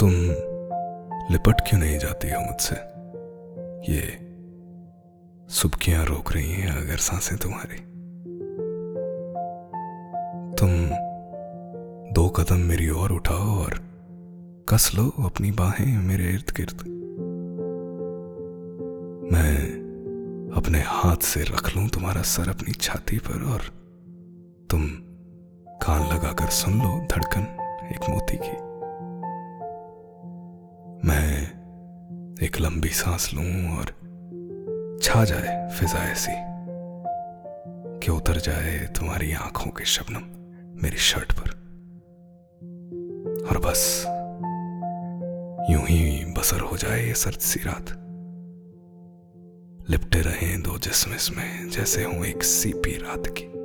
तुम लिपट क्यों नहीं जाती हो मुझसे? ये सुबकियाँ रोक रही हैं अगर साँसें तुम्हारी। तुम दो कदम मेरी ओर उठाओ और कस लो अपनी बाहें मेरे इर्द गिर्द। मैं अपने हाथ से रख लूँ तुम्हारा सर अपनी छाती पर और तुम कान लगाकर सुन लो धड़कन एक मोती की। मैं एक लंबी सांस लूँ और छा जाए फिजा ऐसी, कि उतर जाए तुम्हारी आँखों के शबनम मेरी शर्ट पर। और बस, यूँ ही बसर हो जाए ये सर्द सी रात। लिपटे रहे दो जिसम इसमें, जैसे हूँ एक सीपी रात की।